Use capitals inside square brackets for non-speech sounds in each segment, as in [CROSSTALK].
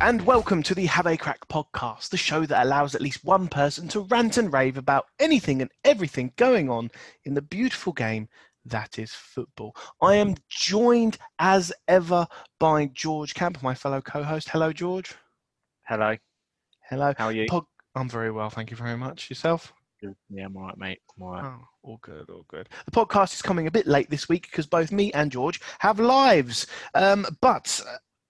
and welcome to the Have a Crack podcast, the show that allows at least one person to rant and rave about anything and everything going on in the beautiful game that is football. I am joined as ever by George Camp, my fellow co host. Hello, George. Hello. Hello. How are you? Pod- I'm very well, thank you very much. Yourself? Yeah, I'm all right, mate. I'm all right. Oh, all good, all good. The podcast is coming a bit late this week because both me and George have lives. Um, but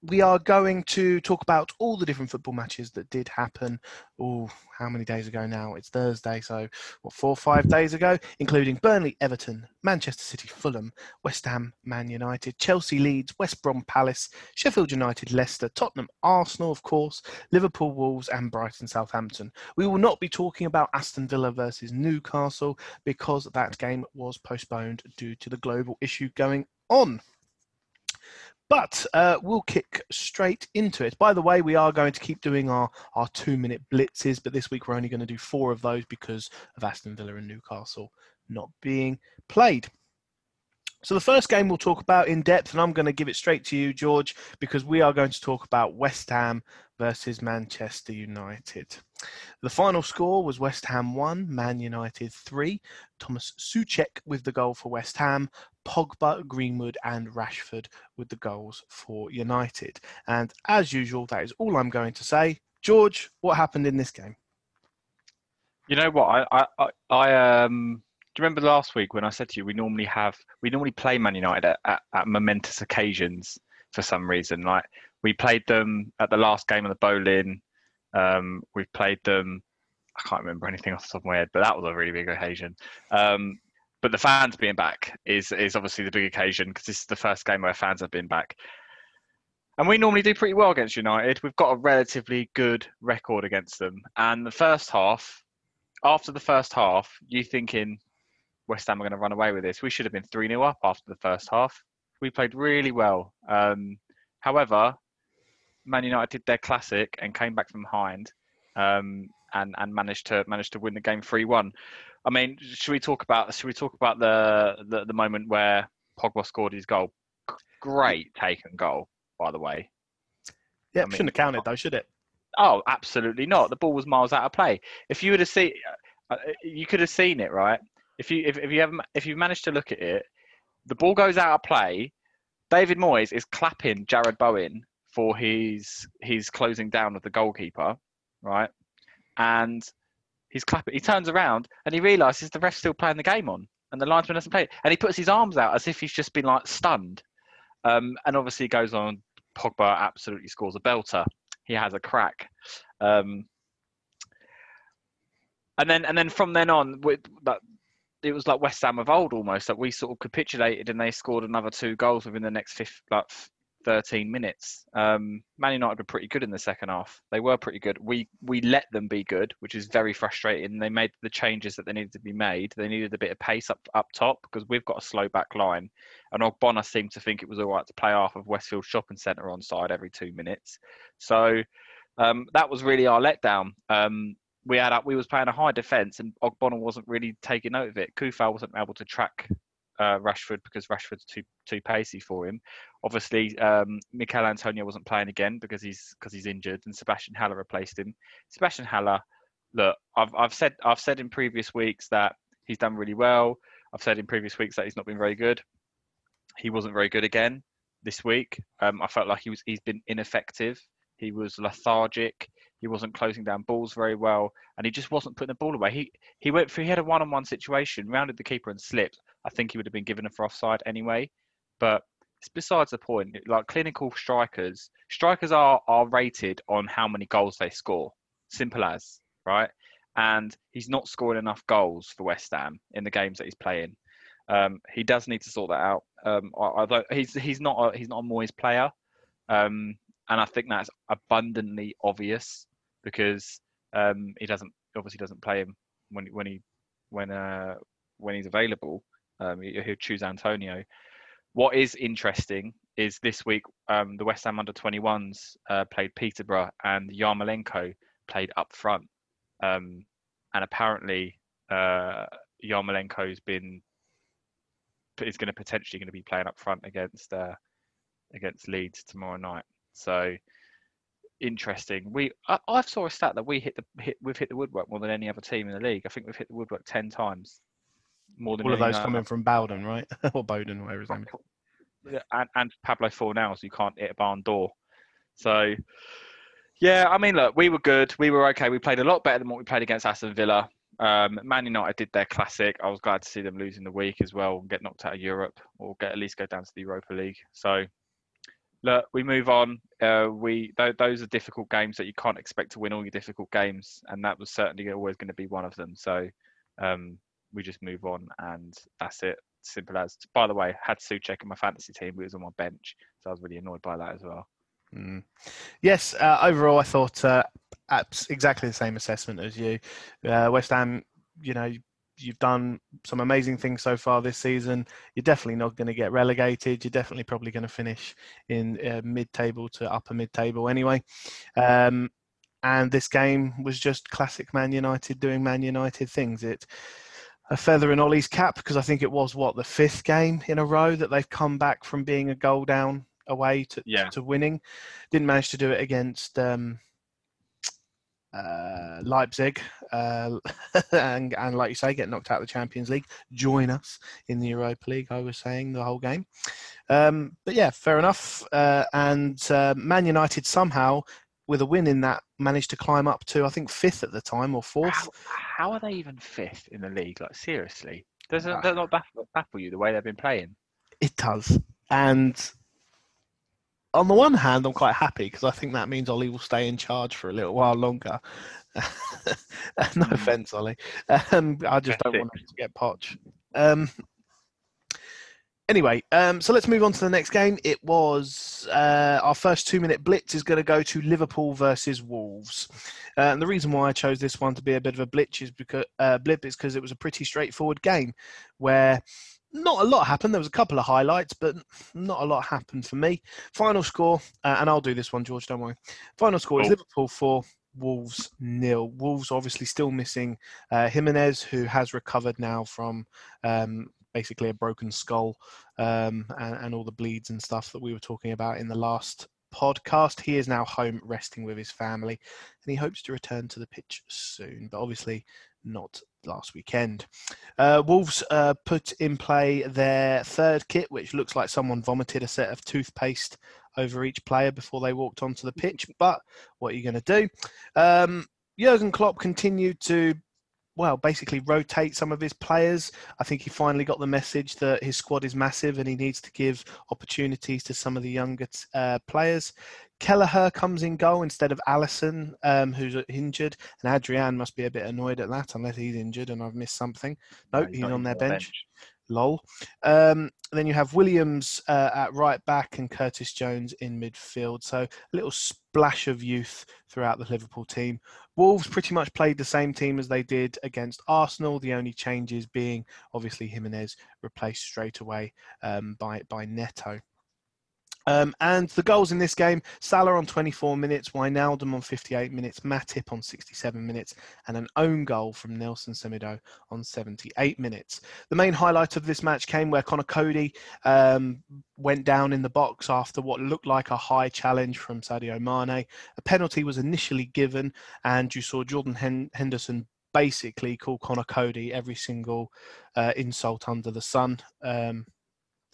we are going to talk about all the different football matches that did happen. Oh, how many days ago now? It's Thursday, so what, four or five days ago, including Burnley, Everton, Manchester City, Fulham, West Ham, Man United, Chelsea, Leeds, West Brom, Palace, Sheffield United, Leicester, Tottenham, Arsenal, of course, Liverpool, Wolves, and Brighton, Southampton. We will not be talking about Aston Villa versus Newcastle because that game was postponed due to the global issue going on. But uh, we'll kick straight into it. By the way, we are going to keep doing our, our two minute blitzes, but this week we're only going to do four of those because of Aston Villa and Newcastle not being played. So the first game we'll talk about in depth, and I'm going to give it straight to you, George, because we are going to talk about West Ham versus Manchester United. The final score was West Ham 1, Man United 3. Thomas Soucek with the goal for West Ham, Pogba, Greenwood, and Rashford with the goals for United. And as usual, that is all I'm going to say. George, what happened in this game? You know what? I, I, I, um, do you remember last week when I said to you we normally have we normally play Man United at, at, at momentous occasions for some reason. Like we played them at the last game of the Boleyn. Um, we've played them. I can't remember anything off the top of my head, but that was a really big occasion. Um, but the fans being back is is obviously the big occasion because this is the first game where fans have been back. And we normally do pretty well against United. We've got a relatively good record against them. And the first half, after the first half, you thinking West Ham are going to run away with this? We should have been 3 0 up after the first half. We played really well. Um, however, Man United did their classic and came back from behind um, and and managed to managed to win the game 3 1. I mean, should we talk about should we talk about the the, the moment where Pogba scored his goal? Great taken goal, by the way. Yeah, I mean, shouldn't have counted though, should it? Oh, absolutely not. The ball was miles out of play. If you would have seen, uh, you could have seen it, right? If you if, if you have if you managed to look at it, the ball goes out of play. David Moyes is clapping Jarrod Bowen for his his closing down of the goalkeeper, right? And he's clapping. He turns around and he realizes the ref's still playing the game on, and the linesman doesn't play. And he puts his arms out as if he's just been like stunned. Um, and obviously he goes on. Pogba absolutely scores a belter. He has a crack. Um, and then and then from then on, with it was like West Ham of old almost. That we sort of capitulated and they scored another two goals within the next fifth, like 13 minutes. Um, Man United were pretty good in the second half. They were pretty good. We we let them be good, which is very frustrating. They made the changes that they needed to be made. They needed a bit of pace up up top because we've got a slow back line. And Ogbonna seemed to think it was all right to play half of Westfield Shopping Centre on side every two minutes. So um, that was really our letdown. Um, we had up. we was playing a high defence and Ogbonna wasn't really taking note of it. Coufal wasn't able to track uh, Rashford because Rashford's too too pacey for him. Obviously, um, Michail Antonio wasn't playing again because he's because he's injured, and Sebastien Haller replaced him. Sebastien Haller, look, I've I've said I've said in previous weeks that he's done really well. I've said in previous weeks that he's not been very good. He wasn't very good again this week. Um, I felt like he was he's been ineffective. He was lethargic. He wasn't closing down balls very well, and he just wasn't putting the ball away. He he went for he had a one-on-one situation, rounded the keeper and slipped. I think he would have been given a for offside anyway. But it's besides the point. Like clinical strikers, strikers are are rated on how many goals they score. Simple as right. And he's not scoring enough goals for West Ham in the games that he's playing. Um, he does need to sort that out. Um, although he's he's not a, he's not a Moyes player, um, and I think that's abundantly obvious because um, he doesn't obviously doesn't play him when when he when uh, when he's available. Um, he'll choose Antonio. What is interesting is this week um, the West Ham under 21s uh, played Peterborough and Yarmolenko played up front. Um, and apparently uh, Yarmolenko's been is going to potentially going to be playing up front against uh, against Leeds tomorrow night. So interesting. We I, I saw a stat that we hit the hit we've hit the woodwork more than any other team in the league. I think we've hit the woodwork ten times. More than All of those other- coming from Bowden, right? [LAUGHS] or Bowden, whatever his name is. And, and Pablo Fornals, you can't hit a barn door. So, yeah, I mean, look, we were good. We were okay. We played a lot better than what we played against Aston Villa. Um, Man United did their classic. I was glad to see them losing the week as well, and get knocked out of Europe, or get at least go down to the Europa League. So, look, we move on. Uh, we th- those are difficult games that you can't expect to win all your difficult games, and that was certainly always going to be one of them. So, um, we just move on, and that's it. Simple as. By the way, had Soucek in my fantasy team. He was on my bench, so I was really annoyed by that as well. Mm. Yes, uh, overall, I thought uh, exactly the same assessment as you. Uh, West Ham, you know, you've done some amazing things so far this season. You're definitely not going to get relegated. You're definitely probably going to finish in uh, mid-table to upper mid-table anyway. Um, and this game was just classic Man United doing Man United things. It a feather in Ole's cap because I think it was what the fifth game in a row that they've come back from being a goal down away to, Yeah. to winning. Didn't manage to do it against um, uh, Leipzig, uh, [LAUGHS] and, and like you say, get knocked out of the Champions League. Join us in the Europa League. I was saying the whole game, um, but yeah, fair enough. Uh, and uh, Man United somehow, with a win in that, managed to climb up to I think fifth at the time or fourth. How, how are they even fifth in the league? Like seriously, does it does not baffle, baffle you the way they've been playing? It does. And on the one hand, I'm quite happy because I think that means Ole will stay in charge for a little while longer. [LAUGHS] no Mm. offense, Ole. [LAUGHS] Um, I just don't want him to get potch. Um, anyway, um, so let's move on to the next game. It was uh, our first two minute blitz is going to go to Liverpool versus Wolves. Uh, and the reason why I chose this one to be a bit of a blitz is because uh, blip is because it was a pretty straightforward game where not a lot happened. There was a couple of highlights, but not a lot happened for me. Final score, uh, and I'll do this one, George. Don't worry. Final score is Liverpool four, Wolves nil. Wolves obviously still missing uh, Jimenez, who has recovered now from um, basically a broken skull um, and, and all the bleeds and stuff that we were talking about in the last podcast. He is now home resting with his family, and he hopes to return to the pitch soon. But obviously, not last weekend. Uh, Wolves uh, put in play their third kit, which looks like someone vomited a set of toothpaste over each player before they walked onto the pitch. But what are you going to do? Um, Jurgen Klopp continued to, well, basically rotate some of his players. I think he finally got the message that his squad is massive and he needs to give opportunities to some of the younger uh, players. Kelleher comes in goal instead of Alisson, um, who's injured, and Adrian must be a bit annoyed at that unless he's injured and I've missed something. No, he's he's on their bench. Lol. Um, then you have Williams uh, at right back and Curtis Jones in midfield. So a little splash of youth throughout the Liverpool team. Wolves pretty much played the same team as they did against Arsenal. The only changes being obviously Jimenez replaced straight away um, by by Neto. Um, and the goals in this game: Salah on 24 minutes, Wijnaldum on 58 minutes, Matip on 67 minutes, and an own goal from Nelson Semedo on 78 minutes. The main highlight of this match came where Conor Coady um, went down in the box after what looked like a high challenge from Sadio Mane. A penalty was initially given, and you saw Jordan Hen- Henderson basically call Conor Coady every single uh, insult under the sun. Um,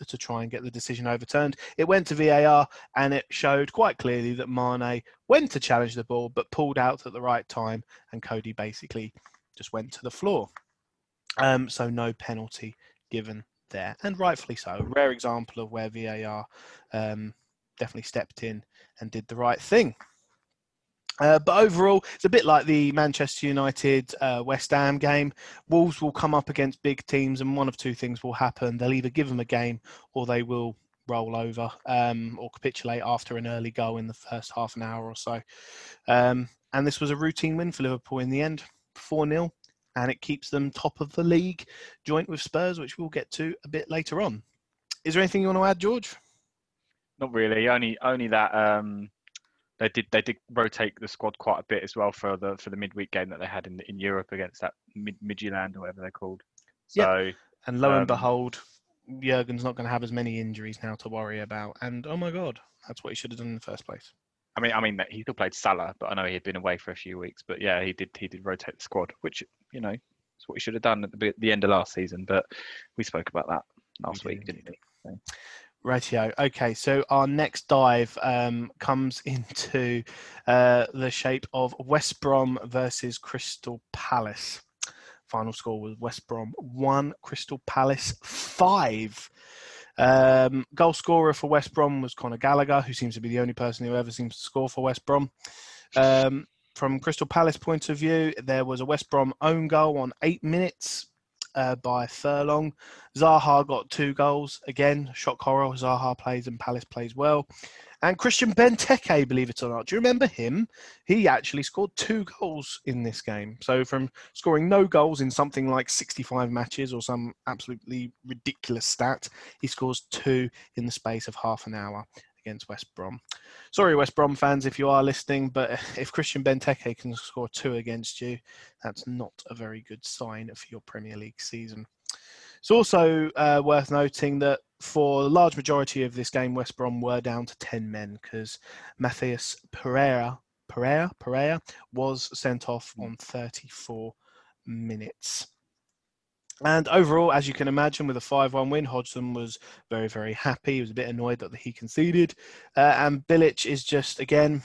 to try and get the decision overturned. It went to VAR and it showed quite clearly that Mane went to challenge the ball but pulled out at the right time and Coady basically just went to the floor. Um, so no penalty given there, and rightfully so. A rare example of where VAR um, definitely stepped in and did the right thing. Uh, but overall, it's a bit like the Manchester United uh, West Ham game. Wolves will come up against big teams, and one of two things will happen. They'll either give them a game or they will roll over um, or capitulate after an early goal in the first half an hour or so. Um, and this was a routine win for Liverpool in the end 4 0, and it keeps them top of the league, joint with Spurs, which we'll get to a bit later on. Is there anything you want to add, George? Not really. Only only that um, they did they did rotate the squad quite a bit as well for the for the midweek game that they had in in Europe against that Mid Midtjylland or whatever they're called. So And lo Um, and behold, Jurgen's not going to have as many injuries now to worry about. And oh my God, that's what he should have done in the first place. I mean, I mean, he still played Salah, but I know he had been away for a few weeks. But yeah, he did. He did rotate the squad, which you know is what he should have done at the, the end of last season. But we spoke about that last we week, did, didn't we? So. Ratio. Okay, so our next dive um, comes [LAUGHS] into uh, the shape of West Brom versus Crystal Palace. Final score was West Brom one, Crystal Palace five. Um, goal scorer for West Brom was Conor Gallagher, who seems to be the only person who ever seems to score for West Brom. Um, from Crystal Palace point of view, there was a West Brom own goal on eight minutes uh, by Furlong. Zaha got two goals. Again, shock horror. Zaha plays and Palace plays well. And Christian Benteke, believe it or not. Do you remember him? He actually scored two goals in this game. So from scoring no goals in something like 65 matches or some absolutely ridiculous stat, he scores two in the space of half an hour against West Brom. Sorry, West Brom fans, if you are listening, but if Christian Benteke can score two against you, that's not a very good sign for your Premier League season. It's also uh, worth noting that for the large majority of this game, West Brom were down to 10 men because Matheus Pereira, Pereira, Pereira was sent off on 34 minutes. And overall, as you can imagine, with a 5 1 win, Hodgson was very, very happy. He was a bit annoyed that he conceded. Uh, and Bilic is just, again,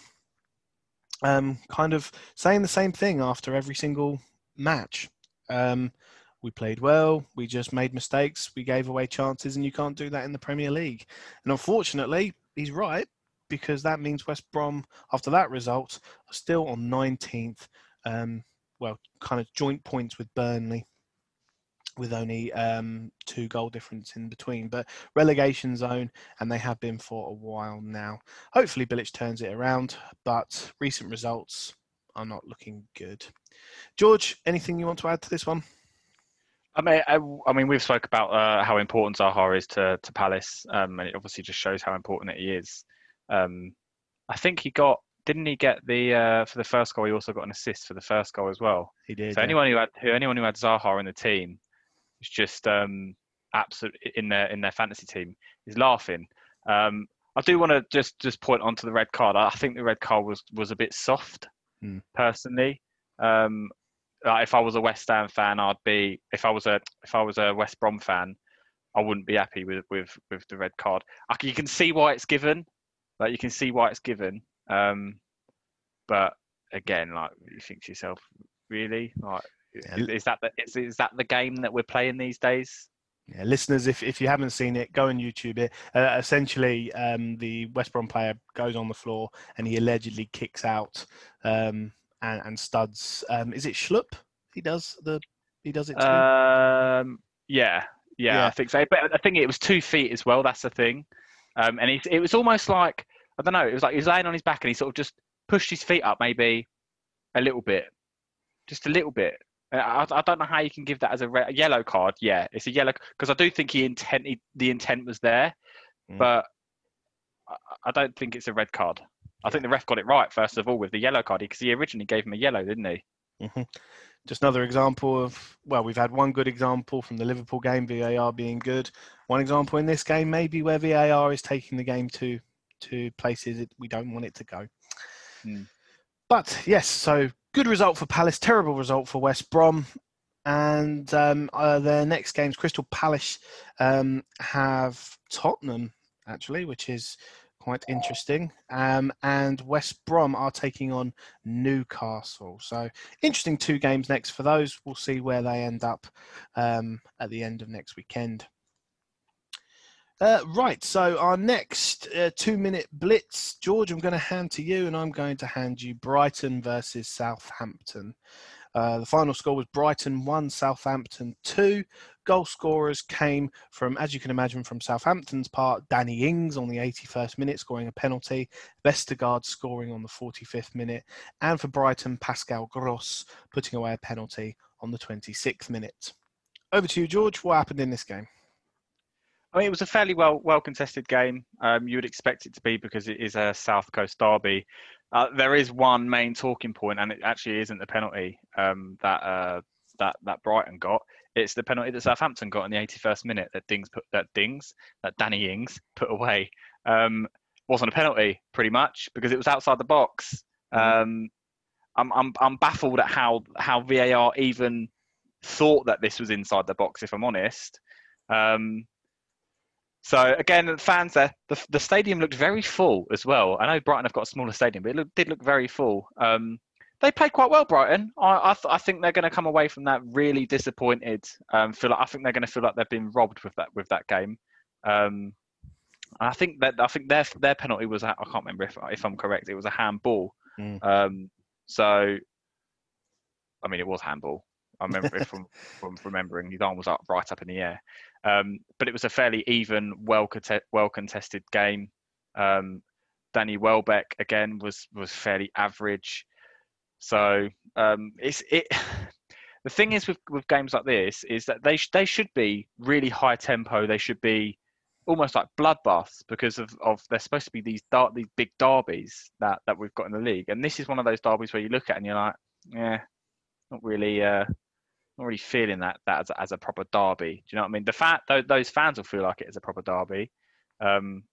um, kind of saying the same thing after every single match. Um, we played well. We just made mistakes. We gave away chances, and you can't do that in the Premier League. And unfortunately, he's right because that means West Brom, after that result, are still on 19th. Um, well, kind of joint points with Burnley, with only um, two goal difference in between. But relegation zone, and they have been for a while now. Hopefully, Bilic turns it around, but recent results are not looking good. George, anything you want to add to this one? I mean, I, I mean, we've spoke about uh, how important Zaha is to to Palace, um, and it obviously just shows how important he is. Um, I think he got, didn't he get the uh, for the first goal? He also got an assist for the first goal as well. He did. So yeah. anyone who had who anyone who had Zaha in the team is just um, absolute in their in their fantasy team is laughing. Um, I do want to just just point onto the red card. I think the red card was was a bit soft, Hmm. personally. Um, like if I was a West Ham fan, I'd be. If I was a if I was a West Brom fan, I wouldn't be happy with with with the red card. I, you can see why it's given. Like you can see why it's given. Um, but again, like you think to yourself, really, like Yeah. is, that the is, is that the game that we're playing these days? Yeah, listeners, if, if you haven't seen it, go on YouTube it. Uh, essentially, um, the West Brom player goes on the floor and he allegedly kicks out um, and, and studs. Um, is it Schlupp? He does the he does it too. Um, yeah, yeah, Yeah. I think so. But I think it was two feet as well. That's the thing. Um, and he, it was almost like I don't know. It was like he was laying on his back and he sort of just pushed his feet up maybe a little bit, just a little bit. Uh, I, I don't know how you can give that as a, re- a yellow card. Yeah, it's a yellow because I do think he intent he, the intent was there, Mm. but I, I don't think it's a red card. I think the ref got it right first of all with the yellow card because he originally gave him a yellow, didn't he? Mhm. Just another example of well, we've had one good example from the Liverpool game, VAR being good. One example in this game, maybe where VAR is taking the game to to places it, we don't want it to go. Hmm. But yes, so good result for Palace, terrible result for West Brom. And um, uh, their next games, Crystal Palace um, have Tottenham actually, which is quite interesting. Um, and West Brom are taking on Newcastle. So interesting two games next for those. We'll see where they end up um, at the end of next weekend. Uh, right, so our next uh, two minute blitz, George, I'm going to hand to you, and I'm going to hand you Brighton versus Southampton. Uh, the final score was Brighton 1, Southampton 2. Goal scorers came from, as you can imagine, from Southampton's part, Danny Ings on the 81st minute scoring a penalty, Vestergaard scoring on the 45th minute, and for Brighton, Pascal Gross putting away a penalty on the 26th minute. Over to you, George. What happened in this game? I mean, it was a fairly well well contested game. Um, you would expect it to be because it is a South Coast derby. Uh, there is one main talking point, and it actually isn't the penalty um, that uh, that that Brighton got. It's the penalty that Southampton got in the 81st minute that Dings put that Dings that Danny Ings put away. Um, wasn't a penalty, pretty much, because it was outside the box. Mhm. Um, I'm, I'm, I'm baffled at how, how VAR even thought that this was inside the box, if I'm honest. Um, so again, fans there, the, the stadium looked very full as well. I know Brighton have got a smaller stadium, but it did look very full. Um, they played quite well, Brighton. I, I, th- I think they're going to come away from that really disappointed. Um, feel like, I think they're going to feel like they've been robbed with that with that game. Um, I think that I think their their penalty was I can't remember if if I'm correct. It was a handball. Mm. Um, so, I mean, it was handball. I remember it from [LAUGHS] from remembering his arm was up right up in the air. Um, but it was a fairly even, well conte- well contested game. Um, Danny Welbeck again was was fairly average. So um, it's it. [SIGHS] The thing is with, with games like this is that they sh- they should be really high tempo. They should be almost like bloodbaths because of, of they're supposed to be these dar- these big derbies that, that we've got in the league. And this is one of those derbies where you look at and you're like, yeah, not really uh, not really feeling that that as a, as a proper derby. Do you know what I mean? The fact th- those fans will feel like it is a proper derby, um,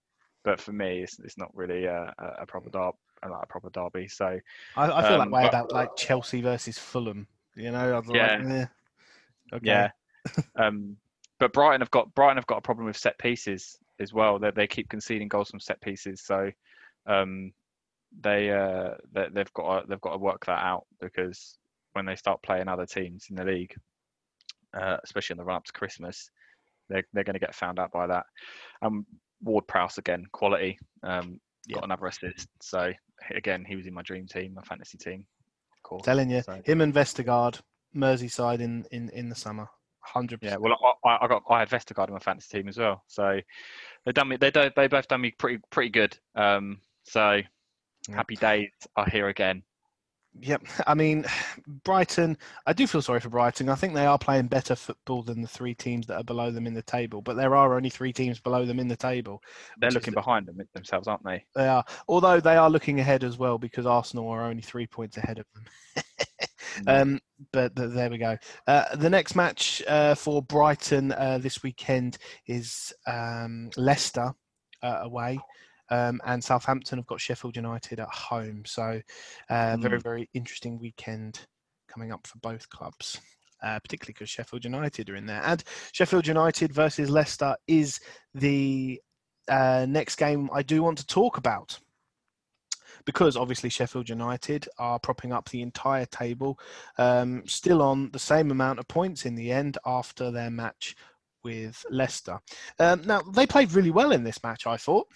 but for me, it's it's not really a, a proper derby. A proper derby, so I, I feel that Um, way but- about like Chelsea versus Fulham. You know, Yeah. like, eh. Okay. Yeah. um, but Brighton have got Brighton have got a problem with set pieces as well. That they keep conceding goals from set pieces, so um, they, uh, they they've got to, they've got to work that out because when they start playing other teams in the league, uh, especially in the run up to Christmas, they're they're going to get found out by that. Um, Ward Prowse again, quality. Um, Yeah. got another assist. So again, he was in my dream team, my fantasy team. Of course. Telling you, So- him and Vestergaard, Merseyside in, in, in the summer, Hundred percent. Yeah, well, I, I got I had Vestergaard in my fantasy team as well, so they done me. They do, they both done me pretty pretty good. Um, so happy days are here again. Yep. I mean, Brighton. I do feel sorry for Brighton. I think they are playing better football than the three teams that are below them in the table. But there are only three teams below them in the table. They're looking the- behind them themselves, aren't they? They are, although they are looking ahead as well because Arsenal are only three points ahead of them. [LAUGHS] um, but th- there we go. Uh, the next match uh, for Brighton uh, this weekend is um, Leicester uh, away. Um, and Southampton have got Sheffield United at home. So, uh, very, Mm. very interesting weekend coming up for both clubs, uh, particularly because Sheffield United are in there. And Sheffield United versus Leicester is the uh, next game I do want to talk about because obviously Sheffield United are propping up the entire table, um, still on the same amount of points in the end after their match with Leicester. Um, now they played really well in this match, I thought.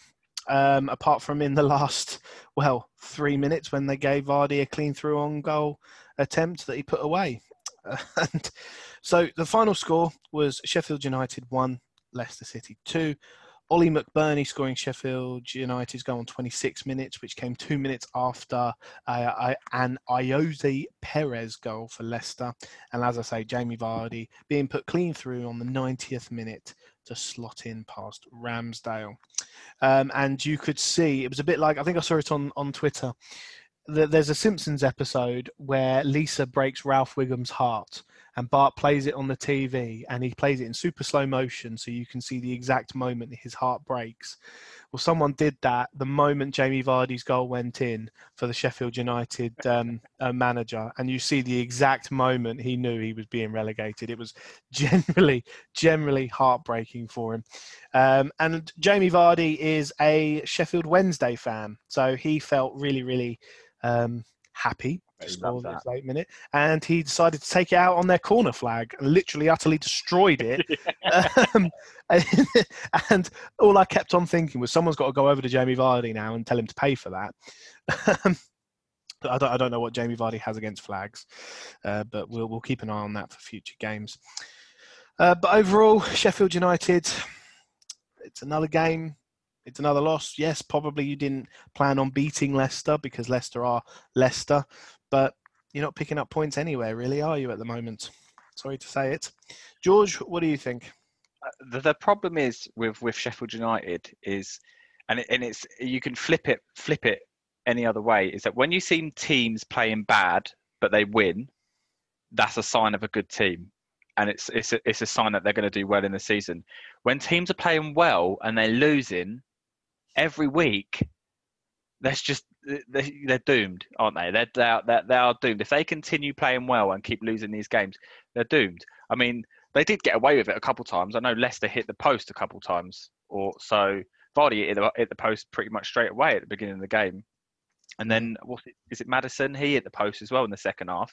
Um, apart from in the last, well, three minutes when they gave Vardy a clean through on goal attempt that he put away. [LAUGHS] and so the final score was Sheffield United 1, Leicester City 2. Oli McBurnie scoring Sheffield United's goal on 26 minutes, which came two minutes after uh, an Ayoze Perez goal for Leicester. And as I say, Jamie Vardy being put clean through on the 90th minute to slot in past Ramsdale. Um, and you could see, it was a bit like, I think I saw it on, on Twitter. that There's a Simpsons episode where Lisa breaks Ralph Wiggum's heart and Bart plays it on the TV and he plays it in super slow motion so you can see the exact moment his heart breaks. Well, someone did that the moment Jamie Vardy's goal went in for the Sheffield United um, uh, manager, and you see the exact moment he knew he was being relegated. It was [LAUGHS] generally, generally heartbreaking for him. Um, and Jamie Vardy is a Sheffield Wednesday fan, so he felt really, really um, happy to He score late minute, and he decided to take it out on their corner flag and literally utterly destroyed it. [LAUGHS] um, [LAUGHS] and all I kept on thinking was someone's got to go over to Jamie Vardy now and tell him to pay for that. Um, I don't, I don't know what Jamie Vardy has against flags, uh, but we'll we'll keep an eye on that for future games. Uh, but overall, Sheffield United, it's another game. It's another loss. Yes, probably you didn't plan on beating Leicester because Leicester are Leicester, but you're not picking up points anywhere, really, are you, at the moment? Sorry to say it. George, what do you think? Uh, the, the problem is with with Sheffield United is, and it, and it's you can flip it flip it any other way is that when you see teams playing bad but they win, that's a sign of a good team, and it's it's a, it's a sign that they're going to do well in the season. When teams are playing well and they're losing, every week, that's just they're doomed, aren't they? They're, they're, they're, they are doomed. If they continue playing well and keep losing these games, they're doomed. I mean, they did get away with it a couple of times. I know Leicester hit the post a couple of times, or so. Vardy hit the, hit the post pretty much straight away at the beginning of the game, and then what is it? Maddison he hit the post as well in the second half.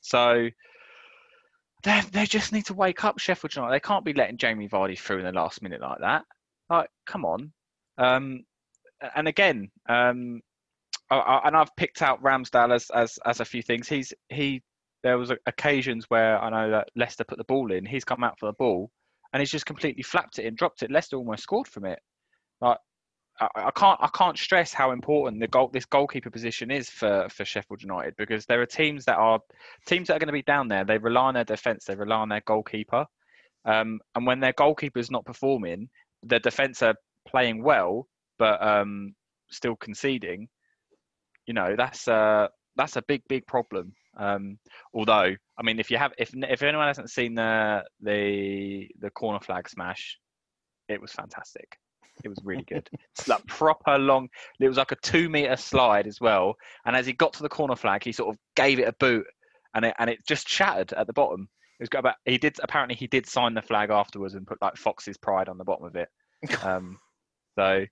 So they they just need to wake up, Sheffield United. They can't be letting Jamie Vardy through in the last minute like that. Like, come on. Um, and again, um, And I've picked out Ramsdale as, as as a few things. He's he. There was occasions where I know that Leicester put the ball in. He's come out for the ball, and he's just completely flapped it and dropped it. Leicester almost scored from it. Like I, I can't I can't stress how important the goal this goalkeeper position is for for Sheffield United because there are teams that are teams that are going to be down there. They rely on their defence. They rely on their goalkeeper. Um, and when their goalkeeper is not performing, their defence are playing well, but um, still conceding. You know that's a that's a big big problem. Um, although I mean, if you have if if anyone hasn't seen the the the corner flag smash, it was fantastic. It was really good. it's [LAUGHS] like proper long. It was like a two meter slide as well. And as he got to the corner flag, he sort of gave it a boot, and it and it just shattered at the bottom. It was got about. He did apparently he did sign the flag afterwards and put like Fox's pride on the bottom of it. [LAUGHS] Um, so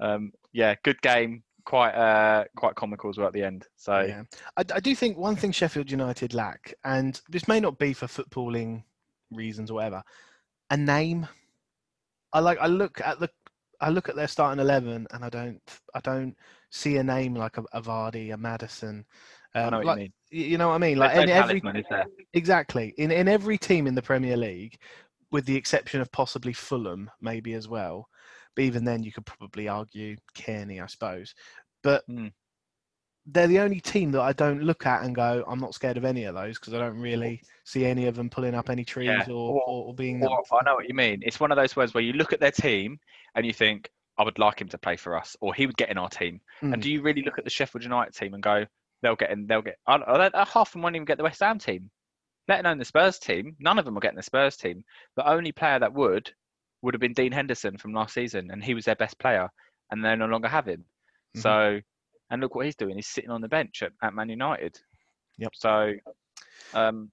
um, yeah, good game. Quite uh, quite comical as well at the end. So yeah, I, I do think one thing Sheffield United lack, and this may not be for footballing reasons or whatever, a name. I like. I look at the I look at their starting eleven and I don't I don't see a name like a, a Vardy, a Maddison. Um, I know what like, you mean. You know what I mean? Like in every exactly in in every team in the Premier League, with the exception of possibly Fulham, maybe as well. But even then, you could probably argue Cairney, I suppose. But Hmm. they're the only team that I don't look at and go, I'm not scared of any of those because I don't really see any of them pulling up any trees Yeah, or, or- or, or being. Or, I know what you mean. It's one of those words where you look at their team and you think, I would like him to play for us, or he would get in our team. Mm. And do you really look at the Sheffield United team and go, they'll get in, they'll get. I, I, I, half of them won't even get the West Ham team, let alone the Spurs team. None of them will get in the Spurs team. The only player that would would have been Dean Henderson from last season, and he was their best player, and they no longer have him. Mhm. So, and look what he's doing. He's sitting on the bench at, at Man United. Yep. So, um,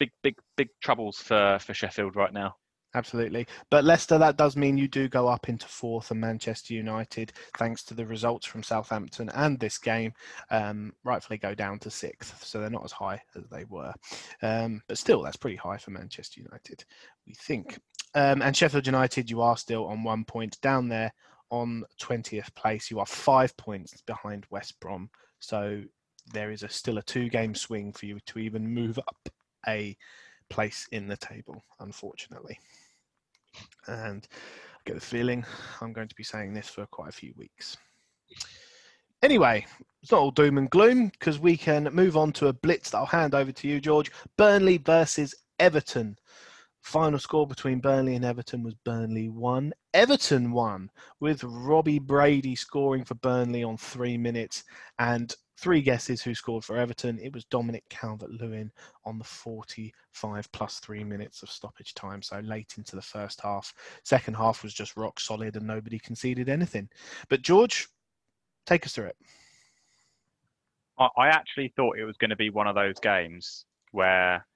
big, big, big troubles for for Sheffield right now. Absolutely. But Leicester, that does mean you do go up into fourth, and Manchester United, thanks to the results from Southampton and this game, um, rightfully go down to sixth. So they're not as high as they were. Um, but still, that's pretty high for Manchester United, we think. Um, and Sheffield United, you are still on one point down there on 20th place. You are five points behind West Brom. So there is a, still a two game swing for you to even move up a place in the table, unfortunately. And I get the feeling I'm going to be saying this for quite a few weeks. Anyway, it's not all doom and gloom because we can move on to a blitz that I'll hand over to you, George. Burnley versus Everton. Final score between Burnley and Everton was Burnley 1. Everton won with Robbie Brady scoring for Burnley on three minutes and three guesses who scored for Everton. It was Dominic Calvert Lewin on the 45 plus three minutes of stoppage time, so late into the first half. Second half was just rock solid and nobody conceded anything. But George, take us through it. I actually thought it was going to be one of those games where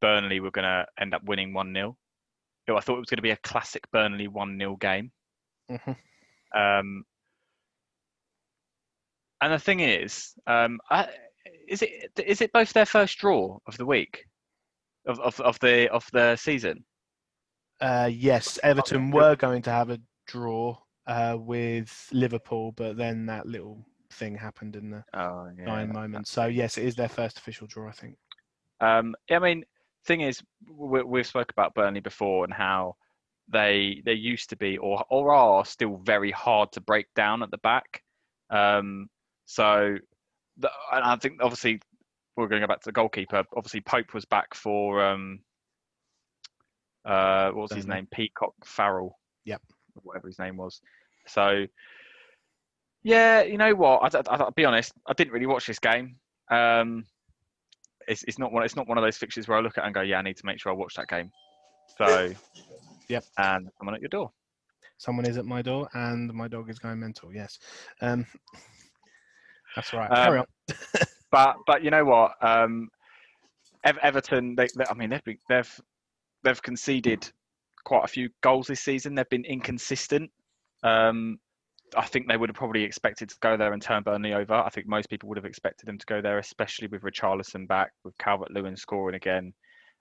Burnley were going to end up winning 1 0. I thought it was going to be a classic Burnley 1 0 game. Mhm. Um, and the thing is, um, I, is it is it both their first draw of the week, of of, of the of the season? Uh, yes, Everton were going to have a draw uh, with Liverpool, but then that little thing happened in the Oh yeah. dying moment. So yes, it is their first official draw, I think. Um, I mean, thing is, we, we've spoke about Burnley before and how they they used to be or or are still very hard to break down at the back. Um, so, the, and I think obviously we're going to go back to the goalkeeper. Obviously, Pope was back for um, uh, what was his name? Peacock Farrell. Yep. Whatever his name was. So, yeah, you know what? I, I, I'll be honest. I didn't really watch this game. Um, it's, it's not one. It's not one of those fixtures where I look at it and go, "Yeah, I need to make sure I watch that game." So, [LAUGHS] Yep. And someone at your door. Someone is at my door, and my dog is going mental. Yes, um, [LAUGHS] that's right. Um, Carry on. [LAUGHS] but but you know what? Um, Everton, they, they, I mean, they've been, they've they've conceded quite a few goals this season. They've been inconsistent. Um, I think they would have probably expected to go there and turn Burnley over. I think most people would have expected them to go there, especially with Richarlison back, with Calvert Lewin scoring again,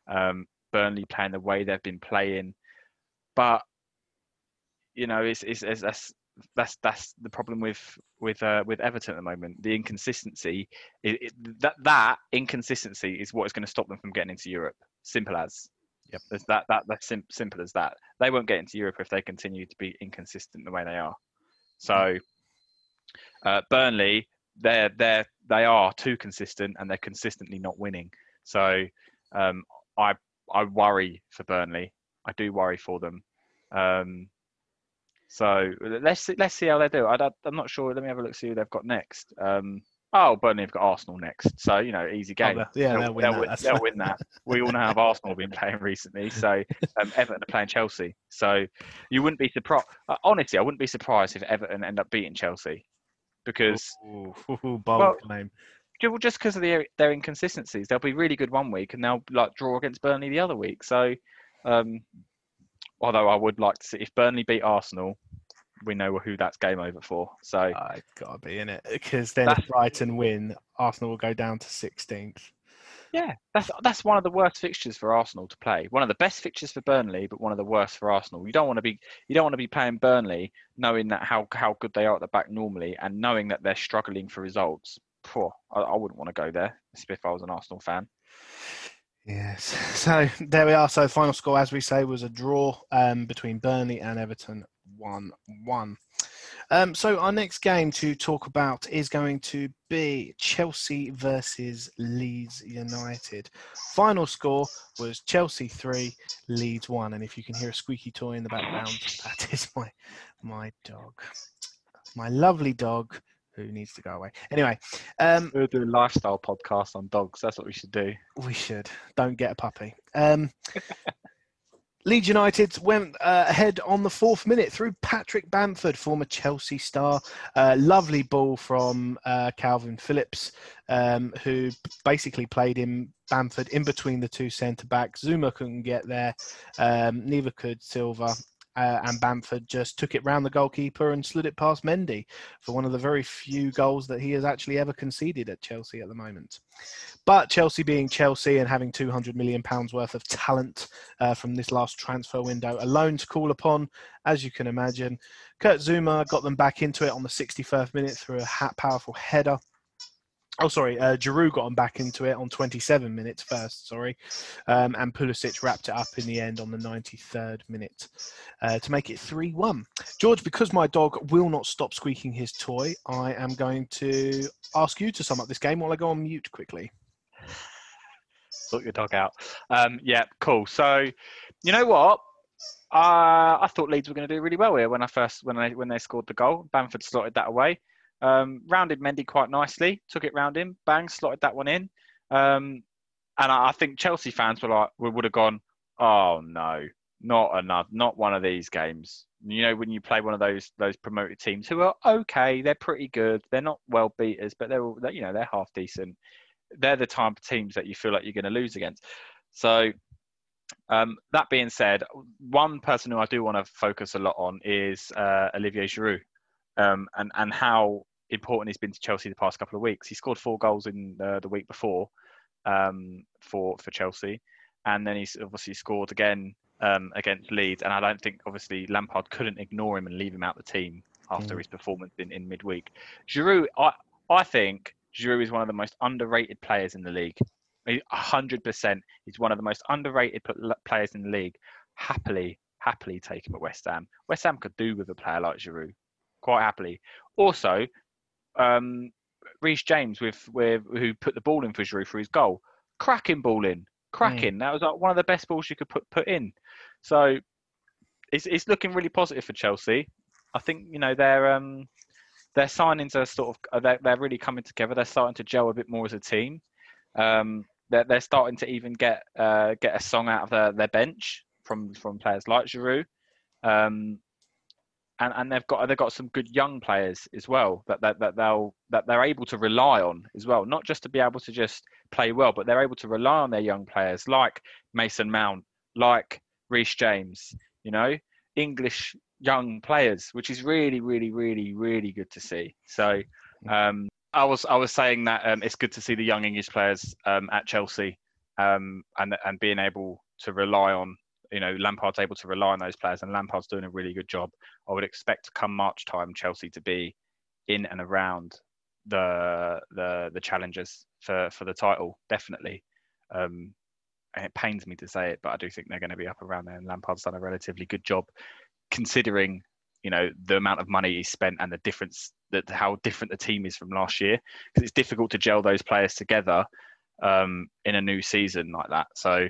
um, Burnley playing the way they've been playing. But you know, it's, it's, it's that's that's that's the problem with with uh, with Everton at the moment. The inconsistency, it, it, that that inconsistency is what is going to stop them from getting into Europe. Simple as. Yep. That that that's sim- simple as that. They won't get into Europe if they continue to be inconsistent the way they are. So, uh, Burnley, they're they're they are too consistent and they're consistently not winning. So, um, I I worry for Burnley. I do worry for them. Um, so let's see, let's see how they do. I, am not sure. Let me have a look. See who they've got next. Um, oh, Burnley have got Arsenal next. So you know, easy game. Oh, yeah, they'll, they'll win they'll, that. they'll win that. We all know how Arsenal have been playing recently. So um, Everton are playing Chelsea. So you wouldn't be surprised. Uh, honestly, I wouldn't be surprised if Everton end up beating Chelsea because Ooh, ooh, bold Well, claim. just because of their their inconsistencies, they'll be really good one week and they'll like draw against Burnley the other week. So, um, although I would like to see if Burnley beat Arsenal, we know who that's game over for. So I gotta be in it because then if Brighton win, Arsenal will go down to 16th. yeah, that's that's one of the worst fixtures for Arsenal to play. One of the best fixtures for Burnley, but one of the worst for Arsenal. You don't want to be you don't want to be playing Burnley knowing that how how good they are at the back normally and knowing that they're struggling for results. Phew, I, I wouldn't want to go there if I was an Arsenal fan. Yes. [LAUGHS] So there we are. So final score, as we say, was a draw um, between Burnley and Everton, one-one. Um, so our next game to talk about is going to be Chelsea versus Leeds United. Final score was Chelsea three, Leeds one. And if you can hear a squeaky toy in the background, that is my my dog, my lovely dog who needs to go away. Anyway, um, We'll do a lifestyle podcast on dogs. That's what we should do. we should. Don't get a puppy. Um, [LAUGHS] Leeds United went uh, ahead on the fourth minute through Patrick Bamford, former Chelsea star. Uh, lovely ball from uh, Kalvin Phillips, um, who basically played in Bamford in between the two centre backs. Zouma couldn't get there, um, neither could Silva. Uh, and Bamford just took it round the goalkeeper and slid it past Mendy for one of the very few goals that he has actually ever conceded at Chelsea at the moment. But Chelsea being Chelsea and having 200 million pounds worth of talent uh, from this last transfer window alone to call upon, as you can imagine, Kurt Zouma got them back into it on the 61st minute through a powerful header. Oh, sorry, uh, Giroud got them back into it on 27 minutes first, sorry. Um, and Pulisic wrapped it up in the end on the 93rd minute uh, to make it 3 1. George, because my dog will not stop squeaking his toy, I am going to ask you to sum up this game while I go on mute quickly. Sort your dog out. Um, yeah, cool. So, you know what? Uh, I thought Leeds were going to do really well here when I first when they when they scored the goal. Bamford slotted that away, um, rounded Mendy quite nicely, took it round him, bang, slotted that one in. Um, and I, I think Chelsea fans were like would have gone, oh no, not another, not one of these games. You know when you play one of those those promoted teams who are okay, they're pretty good, they're not well beaters, but they're you know they're half decent they're the type of teams that you feel like you're going to lose against. So, um, that being said, one person who I do want to focus a lot on is uh, Olivier Giroud, um, and and how important he's been to Chelsea the past couple of weeks. He scored four goals in uh, the week before um, for for Chelsea, and then he's obviously scored again um, against Leeds. And I don't think obviously Lampard couldn't ignore him and leave him out the team after Mm. his performance in, in midweek. Giroud, I I think Giroud is one of the most underrated players in the league. A hundred percent, he's one of the most underrated players in the league. Happily, happily take him at West Ham. West Ham could do with a player like Giroud, quite happily. Also, um, Reece James with with who put the ball in for Giroud for his goal, cracking ball in, cracking. That was like one of the best balls you could put put in. So it's it's looking really positive for Chelsea. I think you know they're um their signings are sort of uh, they're, they're really coming together. They're starting to gel a bit more as a team. Um, they're, they're starting to even get uh, get a song out of their, their bench from from players like Giroud. Um, and, and they've got they've got some good young players as well that, that that they'll that they're able to rely on as well. Not just to be able to just play well, but they're able to rely on their young players like Mason Mount, like Reece James. You know, English young players, which is really, really, really, really good to see. So, um, I was I was saying that um, it's good to see the young English players um, at Chelsea um, and and being able to rely on you know Lampard's able to rely on those players, and Lampard's doing a really good job. I would expect come March time Chelsea to be in and around the the the challengers for for the title definitely. Um, and it pains me to say it, but I do think they're going to be up around there. And Lampard's done a relatively good job, considering you know the amount of money he spent and the difference that how different the team is from last year. Because it's difficult to gel those players together um, in a new season like that. So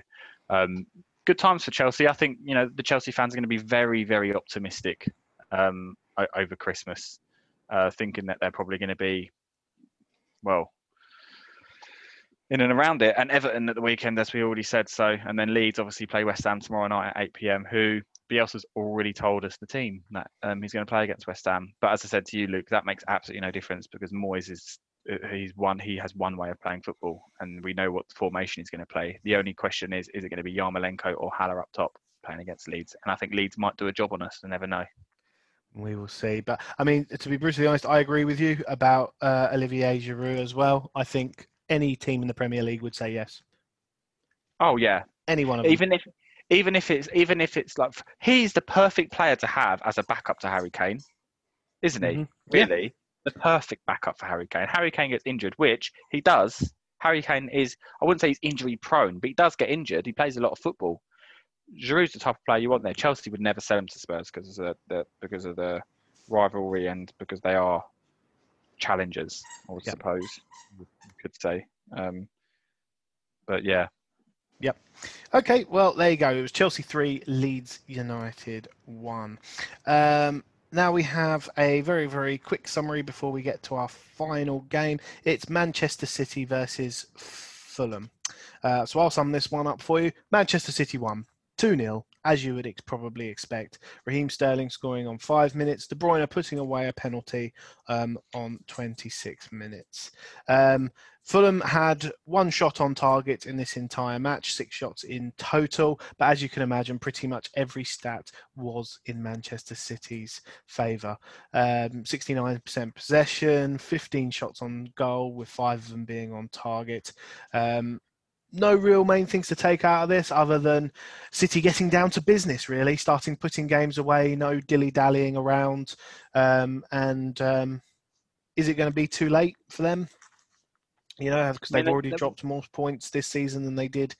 um, good times for Chelsea. I think you know the Chelsea fans are going to be very very optimistic um, over Christmas, uh, thinking that they're probably going to be well in and around it. And Everton at the weekend, as we already said. So, and then Leeds obviously play West Ham tomorrow night at 8 p.m. Who Bielsa's already told us the team that um, he's going to play against West Ham. But as I said to you, Luke, that makes absolutely no difference because Moyes is he's one he has one way of playing football, and we know what formation he's going to play. The only question is, is it going to be Yarmolenko or Haller up top playing against Leeds? And I think Leeds might do a job on us. I never know. We will see. But I mean, to be brutally honest, I agree with you about uh, Olivier Giroud as well. I think any team in the Premier League would say yes. Oh yeah, any one of even them. if even if it's even if it's like he's the perfect player to have as a backup to Harry Kane, isn't he? Mm-hmm. Really. The perfect backup for Harry Kane. Harry Kane gets injured, which he does. Harry Kane is I wouldn't say he's injury prone, but he does get injured. He plays a lot of football. Giroud's the type of player you want there. Chelsea would never sell him to Spurs because of the, the because of the rivalry and because they are challengers, I would yep. suppose you could say. Um, but yeah. Yep. Okay, well, there you go. It was Chelsea 3, Leeds United 1. Um, now we have a very, very quick summary before we get to our final game. It's Manchester City versus Fulham. Uh, so I'll sum this one up for you. Manchester City 1, 2 0 as you would ex- probably expect. Raheem Sterling scoring on five minutes, De Bruyne putting away a penalty um, on 26 minutes. Um, Fulham had one shot on target in this entire match, six shots in total. But as you can imagine, pretty much every stat was in Manchester City's favour. Um, 69% possession, 15 shots on goal, with five of them being on target. Um, no real main things to take out of this other than City getting down to business, really, starting putting games away, no dilly dallying around. Um, and um, is it going to be too late for them? You know, because they've already dropped more points this season than they did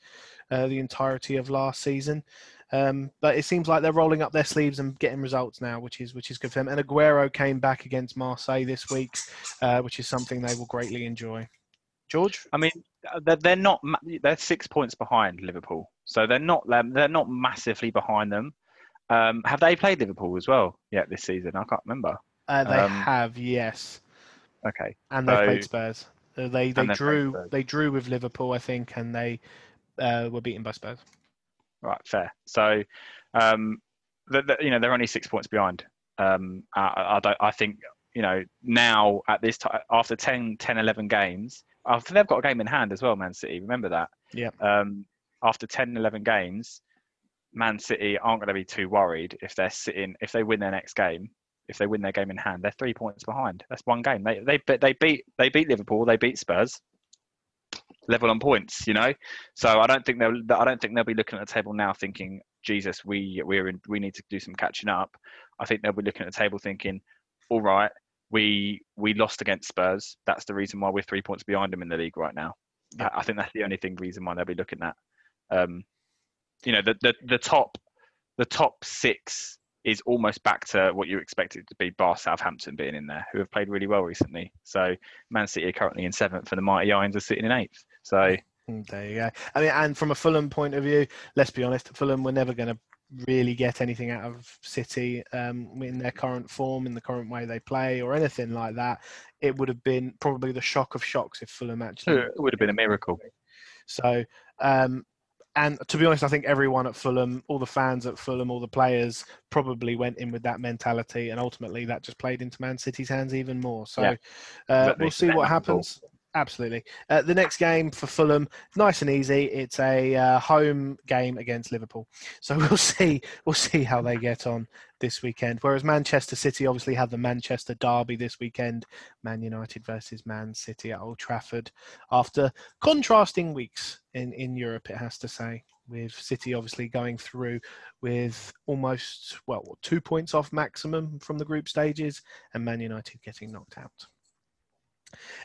uh, the entirety of last season. Um, but it seems like they're rolling up their sleeves and getting results now, which is which is good for them. And Aguero came back against Marseille this week, uh, which is something they will greatly enjoy. George, I mean, they're, they're not they're six points behind Liverpool, so they're not they're not massively behind them. Um, have they played Liverpool as well yet this season? I can't remember. Uh, they um, have, yes. Okay. And they so, played Spurs. Uh, they they drew they drew with Liverpool, I think, and they uh, were beaten by Spurs. Right, fair. So, um, the, the, you know, they're only six points behind. Um, I, I, don't. I think you know now at this time after 10, 10 11 games after they've got a game in hand as well, Man City. Remember that. Yeah. Um, after 10, 11 games, Man City aren't going to be too worried if they're sitting if they win their next game. If they win their game in hand, they're three points behind. That's one game. They they they beat they beat Liverpool. They beat Spurs. Level on points, you know. So I don't think they'll I don't think they'll be looking at the table now thinking, Jesus, we we're in, we need to do some catching up. I think they'll be looking at the table thinking, all right, we we lost against Spurs. That's the reason why we're three points behind them in the league right now. Yeah. I think that's the only thing reason why they'll be looking at. Um, you know, the, the the top the top six is almost back to what you expected to be. Bar Southampton being in there, who have played really well recently. So Man City are currently in seventh, and the Mighty Irons are sitting in eighth. So there you go. I mean, and from a Fulham point of view, let's be honest, Fulham were never going to really get anything out of City um, in their current form, in the current way they play, or anything like that. It would have been probably the shock of shocks if Fulham actually. It would have been a miracle. So um, and to be honest, I think everyone at Fulham, all the fans at Fulham, all the players probably went in with that mentality, and ultimately that just played into Man City's hands even more. So Yeah. uh, we'll see what happens. Absolutely. Uh, the next game for Fulham, nice and easy. It's a uh, home game against Liverpool, so [LAUGHS] we'll see. We'll see how they get on this weekend. Whereas Manchester City obviously had the Manchester derby this weekend, Man United versus Man City at Old Trafford. After contrasting weeks in in Europe, it has to say, with City obviously going through with almost well two points off maximum from the group stages, and Man United getting knocked out.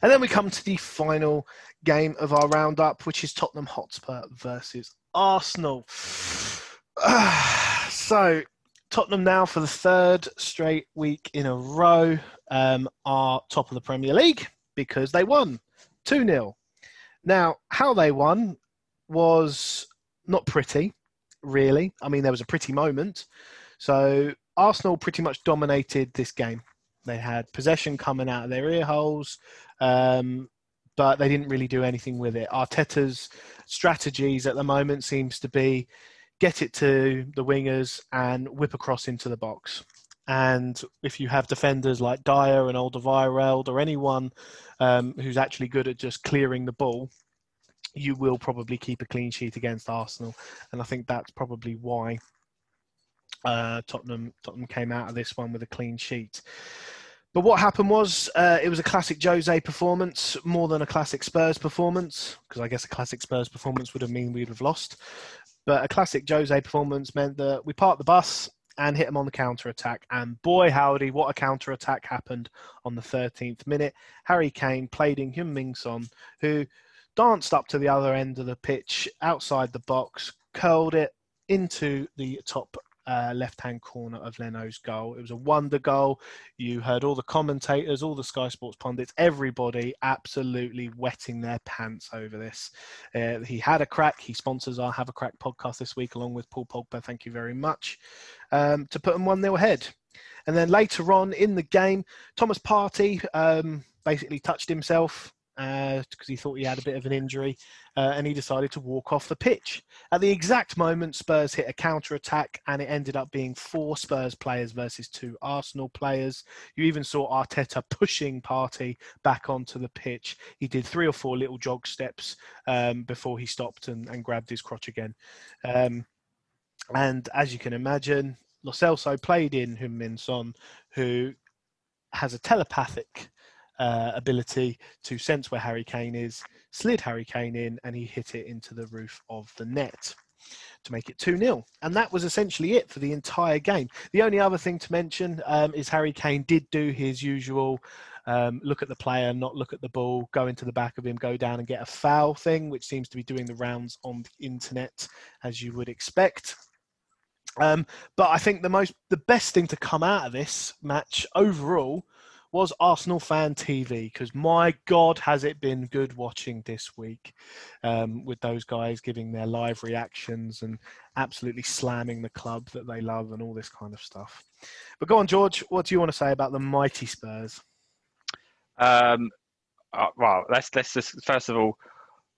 And then we come to the final game of our roundup, which is Tottenham Hotspur versus Arsenal. [SIGHS] so, Tottenham now for the third straight week in a row um, are top of the Premier League because they won 2 0. Now, how they won was not pretty, really. I mean, there was a pretty moment. So, Arsenal pretty much dominated this game. They had possession coming out of their ear holes, um, but they didn't really do anything with it. Arteta's strategies at the moment seems to be get it to the wingers and whip across into the box. And if you have defenders like Dier and Alderweireld or anyone um, who's actually good at just clearing the ball, you will probably keep a clean sheet against Arsenal. And I think that's probably why uh, Tottenham Tottenham came out of this one with a clean sheet. But what happened was uh, it was a classic Jose performance more than a classic Spurs performance because I guess a classic Spurs performance would have mean we'd have lost. But a classic Jose performance meant that we parked the bus and hit them on the counter attack. And boy, howdy, what a counter attack happened on the 13th minute. Harry Kane played in Heung Min Son, who danced up to the other end of the pitch outside the box, curled it into the top uh, left hand corner of Leno's goal. It was a wonder goal. You heard all the commentators, all the Sky Sports pundits, everybody absolutely wetting their pants over this. Uh, he had a crack. He sponsors our Have a Crack podcast this week, along with Paul Pogba. Thank you very much. Um, to put them 1 0 ahead. And then later on in the game, Thomas Partey um, basically touched himself because uh, he thought he had a bit of an injury uh, and he decided to walk off the pitch. At the exact moment, Spurs hit a counter attack and it ended up being four Spurs players versus two Arsenal players. You even saw Arteta pushing Partey back onto the pitch. He did three or four little jog steps um, before he stopped and, and, grabbed his crotch again. Um, and as you can imagine, Lo Celso played in Heung Min Son, who has a telepathic uh, ability to sense where Harry Kane is, slid Harry Kane in, and he hit it into the roof of the net to make it 2 0. And that was essentially it for the entire game. The only other thing to mention um, is Harry Kane did do his usual um, look at the player, not look at the ball, go into the back of him, go down and get a foul thing, which seems to be doing the rounds on the internet as you would expect. Um, but I think the most, the best thing to come out of this match overall was Arsenal Fan TV because my God, has it been good watching this week um, with those guys giving their live reactions and absolutely slamming the club that they love and all this kind of stuff. But go on, George, what do you want to say about the mighty Spurs? Um, uh, well, let's let's just first of all,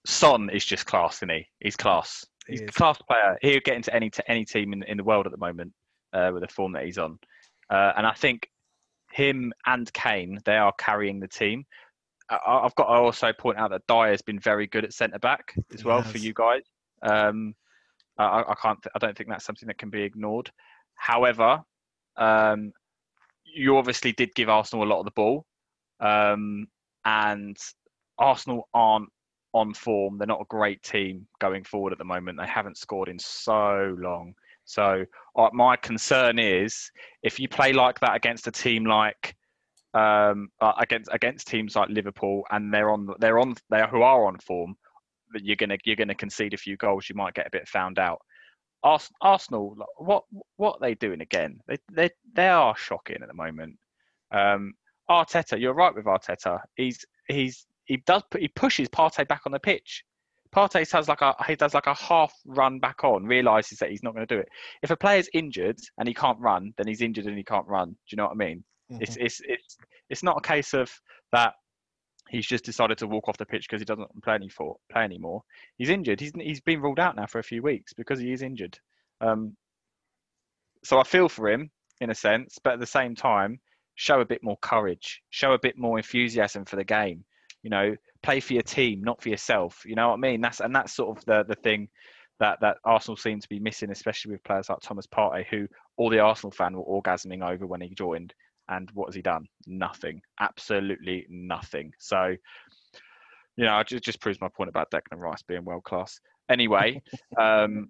Son is just class, isn't he? He's class. He's a class player. He'll get into any t- any team in, in the world at the moment uh, with the form that he's on. Uh, and I think him and Kane, they are carrying the team. I, have got to also point out that Dier has been very good at centre back as well for you guys. Um, I, I, can't. I don't think that's something that can be ignored. However, um, you obviously did give Arsenal a lot of the ball, um, and Arsenal aren't on form. They're not a great team going forward at the moment. They haven't scored in so long. So uh, my concern is if you play like that against a team like um, uh, against against teams like Liverpool and they're on they're on they are, who are on form, that you're gonna you're gonna concede a few goals. You might get a bit found out. Arsenal, what what are they doing again? They they they are shocking at the moment. Um, Arteta, you're right with Arteta. He's he's he does he pushes Partey back on the pitch. Partey does like a he does like a half run back on, realizes that he's not going to do it. If a player's injured and he can't run, then he's injured and he can't run. Do you know what I mean? Mm-hmm. It's it's it's it's not a case of that He's just decided to walk off the pitch because he doesn't play, any for, play anymore. He's injured. He's, he's been ruled out now for a few weeks because he is injured. Um, so I feel for him in a sense, but at the same time, show a bit more courage, show a bit more enthusiasm for the game. You know, play for your team, not for yourself. You know what I mean? That's and that's sort of the the thing that that Arsenal seem to be missing, especially with players like Thomas Partey, who all the Arsenal fan were orgasming over when he joined. And what has he done? Nothing. Absolutely nothing. So, you know, it just proves my point about Declan Rice being world class. Anyway, [LAUGHS] um,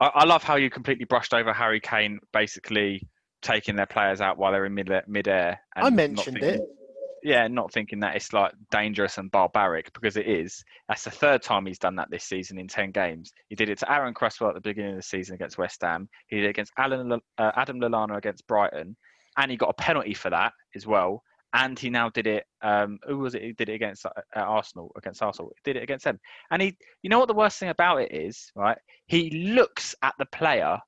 I, I, love how you completely brushed over Harry Kane basically taking their players out while they're in mid midair. I mentioned it yeah, not thinking that it's like dangerous and barbaric because it is. That's the third time he's done that this season in 10 games. He did it to Aaron Cresswell at the beginning of the season against West Ham. He did it against Alan, uh, Adam Lallana against Brighton. And he got a penalty for that as well. And he now did it. Um, who was it? He did it against uh, Arsenal. Against Arsenal, he did it against them. And he, you know what the worst thing about it is, right? He looks at the player,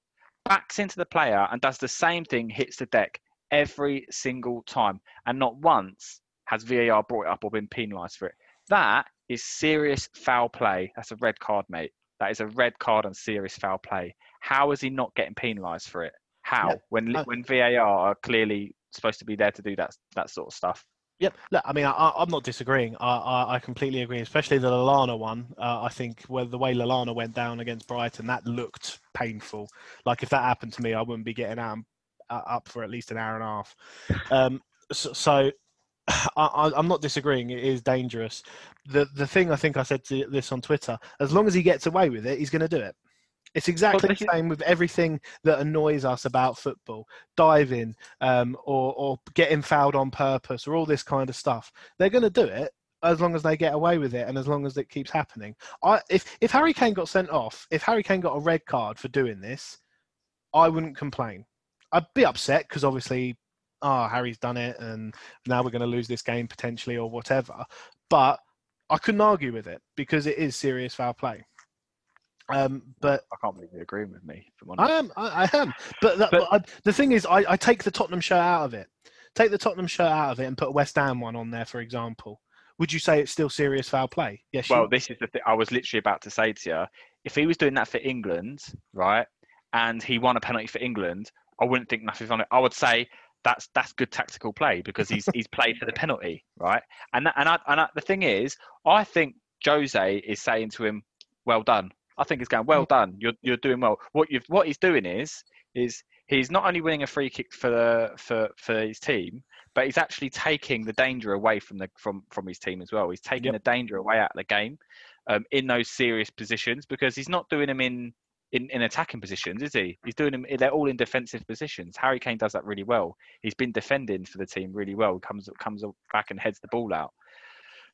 backs into the player, and does the same thing. Hits the deck every single time. And not once has VAR brought it up or been penalised for it. That is serious foul play. That's a red card, mate. That is a red card and serious foul play. How is he not getting penalised for it? How? Yeah. When uh, when VAR are clearly supposed to be there to do that that sort of stuff. Yep. Look, I mean, I, am not disagreeing. I, I, I, completely agree, especially the Lallana one. Uh, I think where the way Lallana went down against Brighton, that looked painful. Like if that happened to me, I wouldn't be getting out, uh, up for at least an hour and a half. Um, so, so [SIGHS] I, am not disagreeing. It is dangerous. The the thing I think I said this on Twitter. As long as he gets away with it, he's going to do it. It's exactly well, the same with everything that annoys us about football, diving, um, or or getting fouled on purpose, or all this kind of stuff. They're going to do it as long as they get away with it, and as long as it keeps happening. I if if Harry Kane got sent off, if Harry Kane got a red card for doing this, I wouldn't complain. I'd be upset because obviously oh, Harry's done it, and now we're going to lose this game potentially or whatever. But I couldn't argue with it because it is serious foul play. Um, but I can't believe you're agreeing with me. I am, I, I, am. But, that, but, I, the thing is, I, I take the Tottenham shirt out of it. Take the Tottenham shirt out of it and put a West Ham one on there, for example. Would you say it's still serious foul play? Yes. Well, this is the thing I was literally about to say to you. If he was doing that for England, right, and he won a penalty for England, I wouldn't think nothing on it. I would say that's that's good tactical play because he's he's played for the penalty, right? And that, and I, and I, the thing is, I think Jose is saying to him, "Well done." I think he's going, "Well done. You're you're doing well." What you've what he's doing is is he's not only winning a free kick for the for for his team, but he's actually taking the danger away from the from from his team as well. He's taking yep. the danger away out of the game um, in those serious positions because he's not doing them in in, in attacking positions, is he? He's doing them. They're all in defensive positions. Harry Kane does that really well. He's been defending for the team really well. Comes comes back and heads the ball out.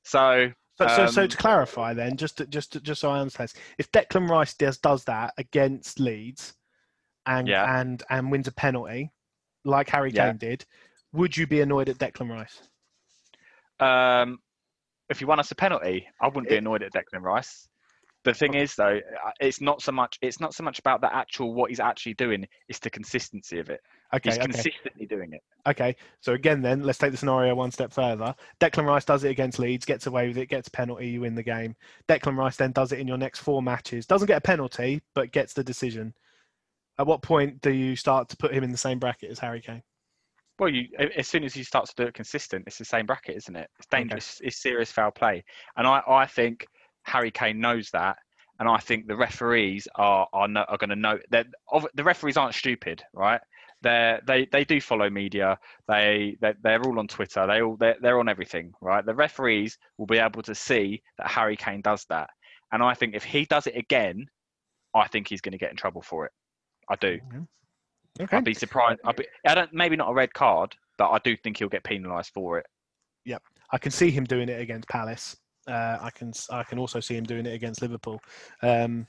So, so, um, so, so to clarify, then, just to, just to, just so I understand, if Declan Rice does does that against Leeds, and yeah. and and wins a penalty, like Harry Kane yeah. did, would you be annoyed at Declan Rice? Um, if you won us a penalty, I wouldn't be annoyed at Declan Rice. The thing is, though, it's not so much. It's not so much about the actual what he's actually doing. It's the consistency of it. Okay, he's okay. consistently doing it. Okay, so again, then let's take the scenario one step further. Declan Rice does it against Leeds, gets away with it, gets a penalty, you win the game. Declan Rice then does it in your next four matches, doesn't get a penalty, but gets the decision. At what point do you start to put him in the same bracket as Harry Kane? Well, you as soon as he starts to do it consistent, it's the same bracket, isn't it? It's dangerous. Okay. It's serious foul play, and I, I think Harry Kane knows that, and I think the referees are are, no, are going to know that the referees aren't stupid, right? They they they do follow media. They they they're all on Twitter. They all they're, they're on everything, right? The referees will be able to see that Harry Kane does that, and I think if he does it again, I think he's going to get in trouble for it. I do. Okay. I'd be surprised. I'd be, I don't maybe not a red card, but I do think he'll get penalised for it. Yep, I can see him doing it against Palace. Uh, I can I can also see him doing it against Liverpool. Um,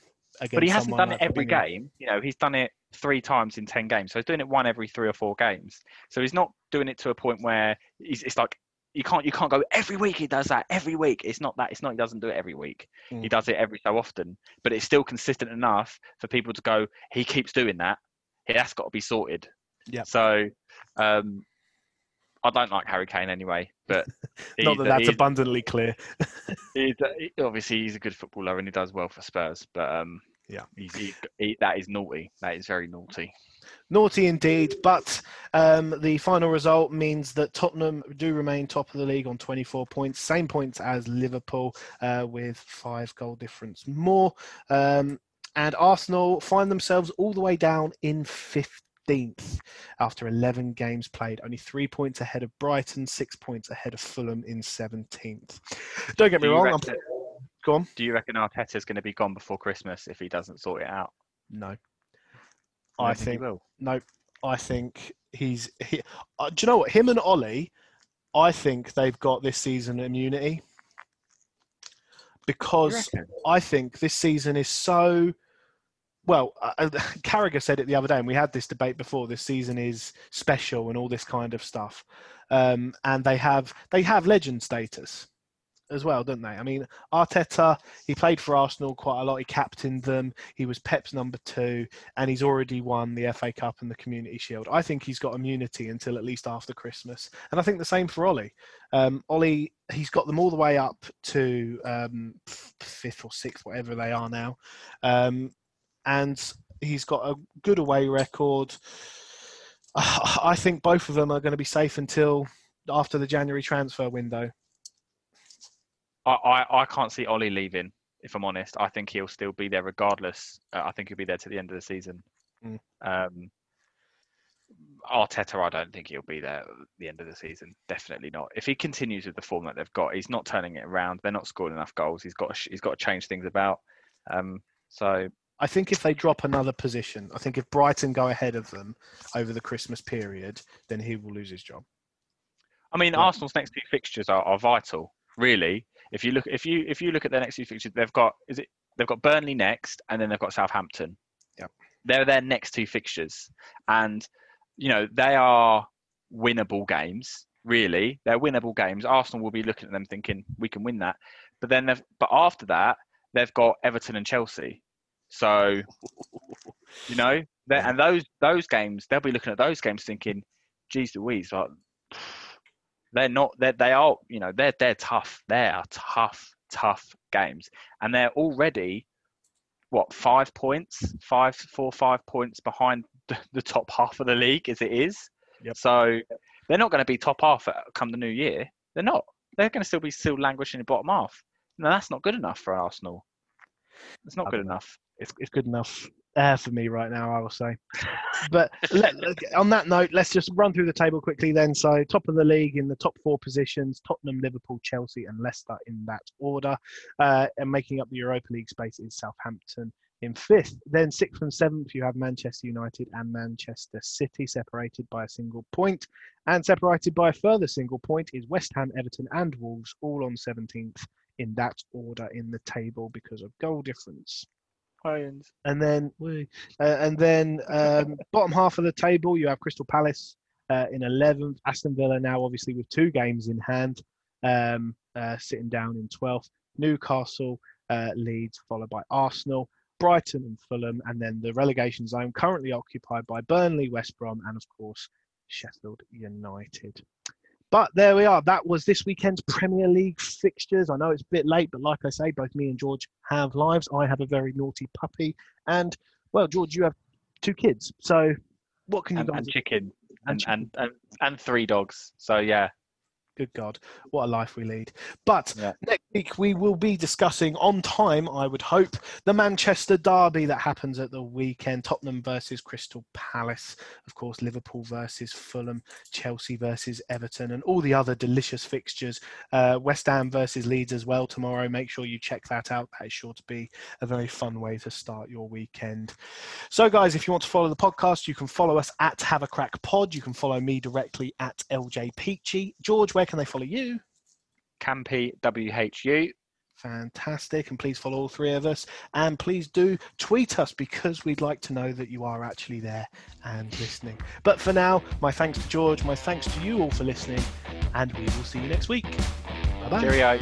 but he hasn't done it every game. You know, he's done it three times in ten games, so he's doing it one every three or four games. So he's not doing it to a point where it's like you can't you can't go every week he does that every week. It's not that. It's not he doesn't do it every week. Mm. He does it every so often, but it's still consistent enough for people to go. He keeps doing that. That's got to be sorted. Yeah. So um, I don't like Harry Kane anyway, but [LAUGHS] Not that that's abundantly clear. [LAUGHS] he's, obviously he's a good footballer and he does well for Spurs, but um, Yeah. he's, he, he, that is naughty. That is very naughty. Naughty indeed, but um, the final result means that Tottenham do remain top of the league on 24 points, same points as Liverpool, uh, with five goal difference more. Um, and Arsenal find themselves all the way down in 15th after 11 games played, only three points ahead of Brighton, six points ahead of Fulham in 17th. Don't get me Do wrong, I'm, reckon- go on. Do you reckon Arteta's going to be gone before Christmas if he doesn't sort it out? No. I, I think, think he will. No, I think he's. He, uh, do you know what? Him and Ole, I think they've got this season immunity because? I think this season is so. Well, uh, uh, [LAUGHS] Carragher said it the other day, and we had this debate before. This season is special and all this kind of stuff, um, and they have they have legend status as well, don't they? I mean, Arteta, he played for Arsenal quite a lot. He captained them. He was Pep's number two, and he's already won the FA Cup and the Community Shield. I think he's got immunity until at least after Christmas, and I think the same for Ole. Um, Ole, he's got them all the way up to um, fifth or sixth, whatever they are now, um, and he's got a good away record. [SIGHS] I think both of them are going to be safe until after the January transfer window. I, I, I can't see Ole leaving. If I'm honest, I think he'll still be there regardless. Uh, I think he'll be there to the end of the season. Mm. Um, Arteta, I don't think he'll be there at the end of the season. Definitely not. If he continues with the form that they've got, he's not turning it around. They're not scoring enough goals. He's got to, he's got to change things about. Um, so I think if they drop another position, I think if Brighton go ahead of them over the Christmas period, then he will lose his job. I mean, Yeah. Arsenal's next two fixtures are, are vital, really. If you look, if you if you look at their next two fixtures, they've got is it they've got Burnley next, and then they've got Southampton. Yep. they're their next two fixtures, and you know they are winnable games. Really, they're winnable games. Arsenal will be looking at them thinking we can win that, but then they've but after that they've got Everton and Chelsea. So you know, and those those games they'll be looking at those games thinking, "Geez, Louise, like, [SIGHS] they're not they they are you know they're they're tough. They are tough tough games. And they're already what five points five four five points behind [LAUGHS] the, top half of the league as it is. Yep. so they're not going to be top half at, come the new year. They're not. They're going to still be still languishing in the bottom half. No that's not good enough for arsenal. It's not good enough It's, it's good enough uh, for me right now, I will say. But let, on that note, let's just run through the table quickly then. So, top of the league in the top four positions Tottenham, Liverpool, Chelsea, and Leicester in that order. Uh, and making up the Europa League space is Southampton in fifth. Then, sixth and seventh, you have Manchester United and Manchester City, separated by a single point. And separated by a further single point is West Ham, Everton, and Wolves, all on 17th in that order in the table because of goal difference and then uh, and then um, [LAUGHS] bottom half of the table you have Crystal Palace uh, in 11th, Aston Villa now obviously with two games in hand, um, uh, sitting down in 12th, Newcastle, uh, Leeds, followed by Arsenal, Brighton and Fulham, and then the relegation zone currently occupied by Burnley, West Brom, and of course Sheffield United. But there we are. That was this weekend's Premier League fixtures. I know it's a bit late, but like I say, both me and George have lives. I have a very naughty puppy, and well, George, you have two kids. So, what can you and, guys? and chicken and and, and, and and three dogs so yeah Good God, what a life we lead. But Yeah. next week we will be discussing on time, I would hope, the Manchester Derby that happens at the weekend Tottenham versus Crystal Palace, of course, Liverpool versus Fulham, Chelsea versus Everton, and all the other delicious fixtures. Uh, West Ham versus Leeds as well tomorrow. Make sure you check that out. That is sure to be a very fun way to start your weekend. So, guys, if you want to follow the podcast, you can follow us at Have a Crack Pod. You can follow me directly at LJ Peachy. George, where can they follow you? campy whu Fantastic. And please follow all three of us. And please do tweet us because we'd like to know that you are actually there and listening. But for now, my thanks to George, my thanks to you all for listening, and we will see you next week. Bye bye. cheerio